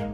Hey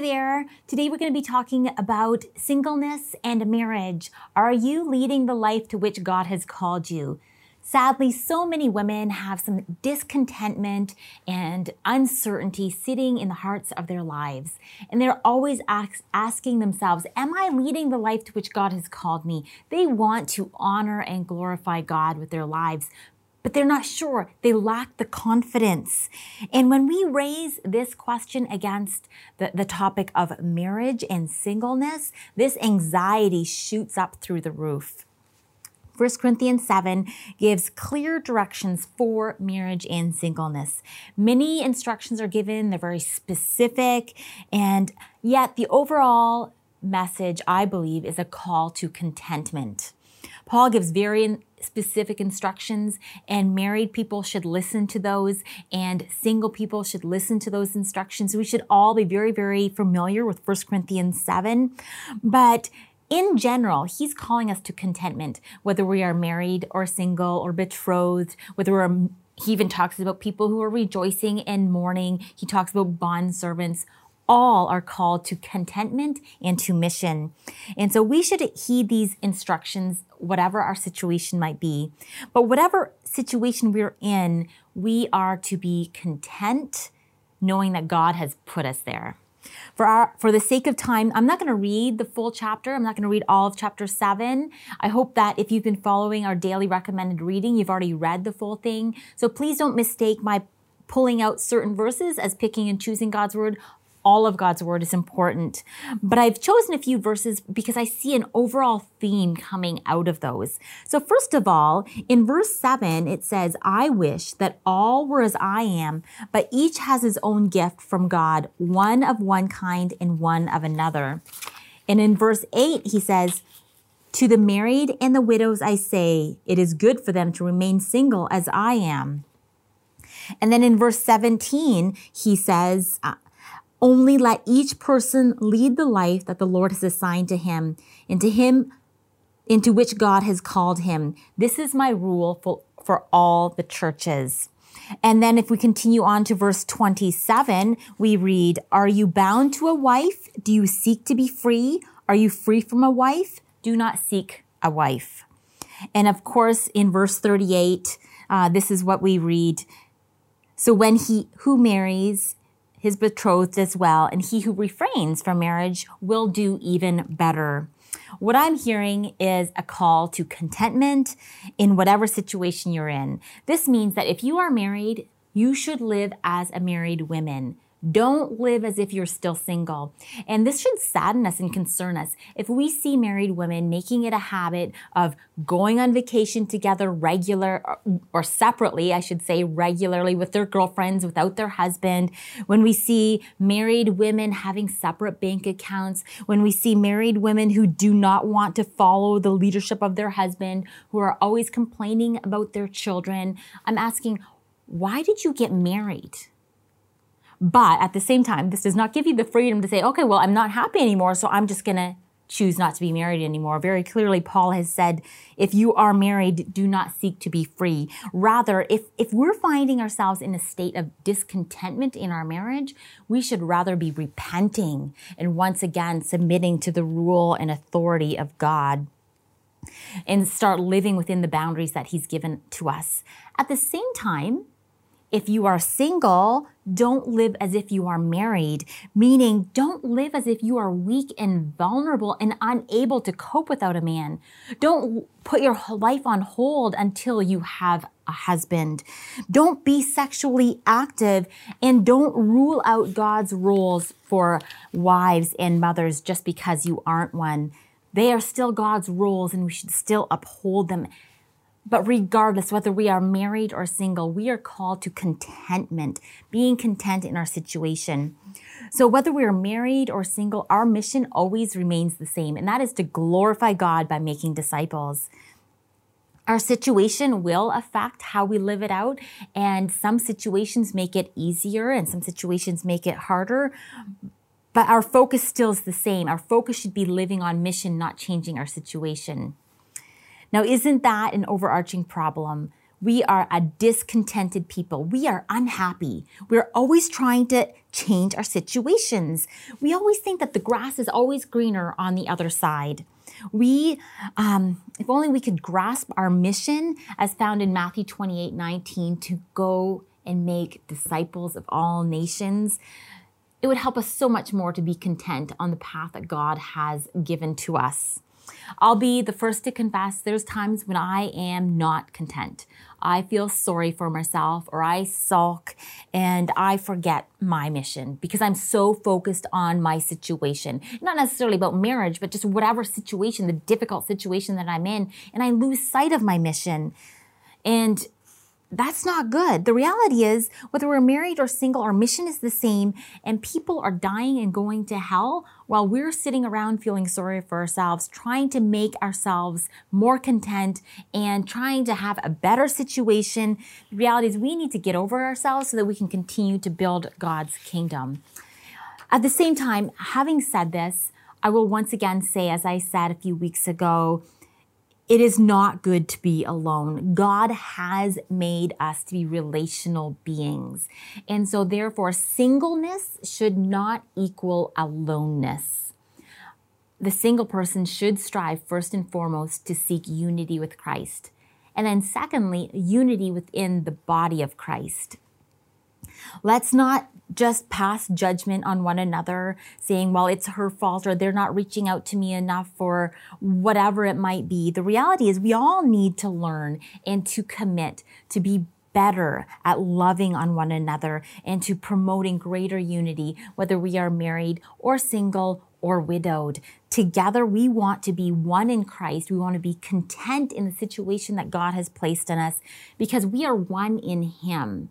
there. Today we're going to be talking about singleness and marriage. Are you leading the life to which God has called you? Sadly, so many women have some discontentment and uncertainty sitting in the hearts of their lives. And they're always ask, asking themselves, Am I leading the life to which God has called me? They want to honor and glorify God with their lives, but they're not sure. They lack the confidence. And when we raise this question against the, the topic of marriage and singleness, this anxiety shoots up through the roof. 1 Corinthians 7 gives clear directions for marriage and singleness. Many instructions are given, they're very specific, and yet the overall message, I believe, is a call to contentment. Paul gives very specific instructions, and married people should listen to those, and single people should listen to those instructions. We should all be very, very familiar with 1 Corinthians 7. But in general, he's calling us to contentment, whether we are married or single or betrothed, whether we're um, he even talks about people who are rejoicing and mourning. He talks about bond servants all are called to contentment and to mission. And so we should heed these instructions, whatever our situation might be. But whatever situation we're in, we are to be content knowing that God has put us there. For our, for the sake of time, I'm not going to read the full chapter. I'm not going to read all of chapter seven. I hope that if you've been following our daily recommended reading, you've already read the full thing. So please don't mistake my pulling out certain verses as picking and choosing God's word all of God's word is important. But I've chosen a few verses because I see an overall theme coming out of those. So first of all, in verse seven, it says, I wish that all were as I am, but each has his own gift from God, one of one kind and one of another. And in verse eight, he says, to the married and the widows, I say, it is good for them to remain single as I am. And then in verse 17, he says, uh, only let each person lead the life that the Lord has assigned to him, into him, into which God has called him. This is my rule for, for all the churches. And then if we continue on to verse 27, we read, Are you bound to a wife? Do you seek to be free? Are you free from a wife? Do not seek a wife. And of course, in verse 38, uh, this is what we read. So when he who marries his betrothed as well, and he who refrains from marriage will do even better. What I'm hearing is a call to contentment in whatever situation you're in. This means that if you are married, you should live as a married woman. Don't live as if you're still single. And this should sadden us and concern us. If we see married women making it a habit of going on vacation together regular or separately, I should say regularly with their girlfriends without their husband, when we see married women having separate bank accounts, when we see married women who do not want to follow the leadership of their husband, who are always complaining about their children, I'm asking, why did you get married? But at the same time, this does not give you the freedom to say, okay, well, I'm not happy anymore, so I'm just going to choose not to be married anymore. Very clearly, Paul has said, if you are married, do not seek to be free. Rather, if, if we're finding ourselves in a state of discontentment in our marriage, we should rather be repenting and once again submitting to the rule and authority of God and start living within the boundaries that he's given to us. At the same time, if you are single, don't live as if you are married, meaning don't live as if you are weak and vulnerable and unable to cope without a man. Don't put your life on hold until you have a husband. Don't be sexually active and don't rule out God's rules for wives and mothers just because you aren't one. They are still God's rules and we should still uphold them but regardless, whether we are married or single, we are called to contentment, being content in our situation. So whether we are married or single, our mission always remains the same, and that is to glorify God by making disciples. Our situation will affect how we live it out, and some situations make it easier and some situations make it harder. But our focus still is the same. Our focus should be living on mission, not changing our situation. Now, isn't that an overarching problem? We are a discontented people. We are unhappy. We're always trying to change our situations. We always think that the grass is always greener on the other side. We, um, if only we could grasp our mission as found in Matthew 28 19 to go and make disciples of all nations, it would help us so much more to be content on the path that God has given to us. I'll be the first to confess there's times when I am not content. I feel sorry for myself or I sulk and I forget my mission because I'm so focused on my situation. Not necessarily about marriage, but just whatever situation, the difficult situation that I'm in, and I lose sight of my mission. And that's not good. The reality is, whether we're married or single, our mission is the same, and people are dying and going to hell while we're sitting around feeling sorry for ourselves, trying to make ourselves more content and trying to have a better situation. The reality is, we need to get over ourselves so that we can continue to build God's kingdom. At the same time, having said this, I will once again say, as I said a few weeks ago, it is not good to be alone. God has made us to be relational beings. And so, therefore, singleness should not equal aloneness. The single person should strive first and foremost to seek unity with Christ. And then, secondly, unity within the body of Christ. Let's not just pass judgment on one another, saying, well, it's her fault or they're not reaching out to me enough or whatever it might be. The reality is we all need to learn and to commit to be better at loving on one another and to promoting greater unity, whether we are married or single or widowed. Together, we want to be one in Christ. We want to be content in the situation that God has placed in us because we are one in Him.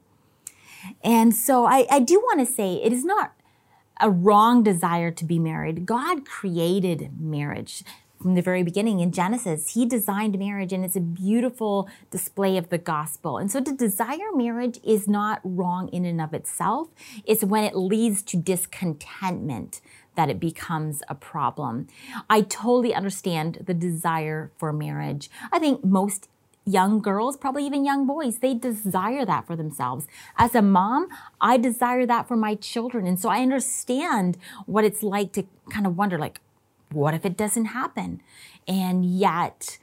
And so I, I do want to say it is not a wrong desire to be married. God created marriage from the very beginning in Genesis. He designed marriage and it's a beautiful display of the gospel. And so to desire marriage is not wrong in and of itself. It's when it leads to discontentment that it becomes a problem. I totally understand the desire for marriage. I think most young girls, probably even young boys, they desire that for themselves. As a mom, I desire that for my children. And so I understand what it's like to kind of wonder, like, what if it doesn't happen? And yet,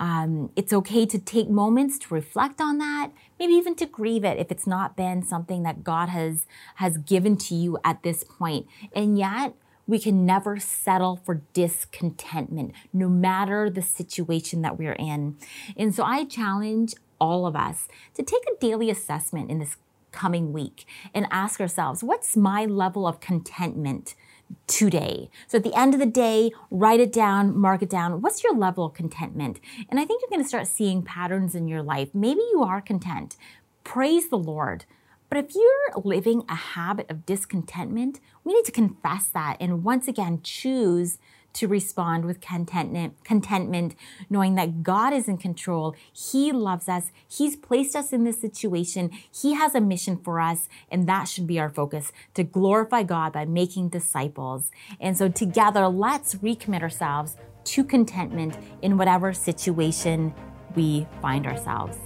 um, it's okay to take moments to reflect on that, maybe even to grieve it if it's not been something that God has has given to you at this point. And yet, we can never settle for discontentment, no matter the situation that we're in. And so I challenge all of us to take a daily assessment in this coming week and ask ourselves, what's my level of contentment? today. So at the end of the day, write it down, mark it down. What's your level of contentment? And I think you're going to start seeing patterns in your life. Maybe you are content. Praise the Lord. But if you're living a habit of discontentment, we need to confess that and once again choose to respond with contentment, contentment, knowing that God is in control. He loves us. He's placed us in this situation. He has a mission for us, and that should be our focus to glorify God by making disciples. And so together, let's recommit ourselves to contentment in whatever situation we find ourselves.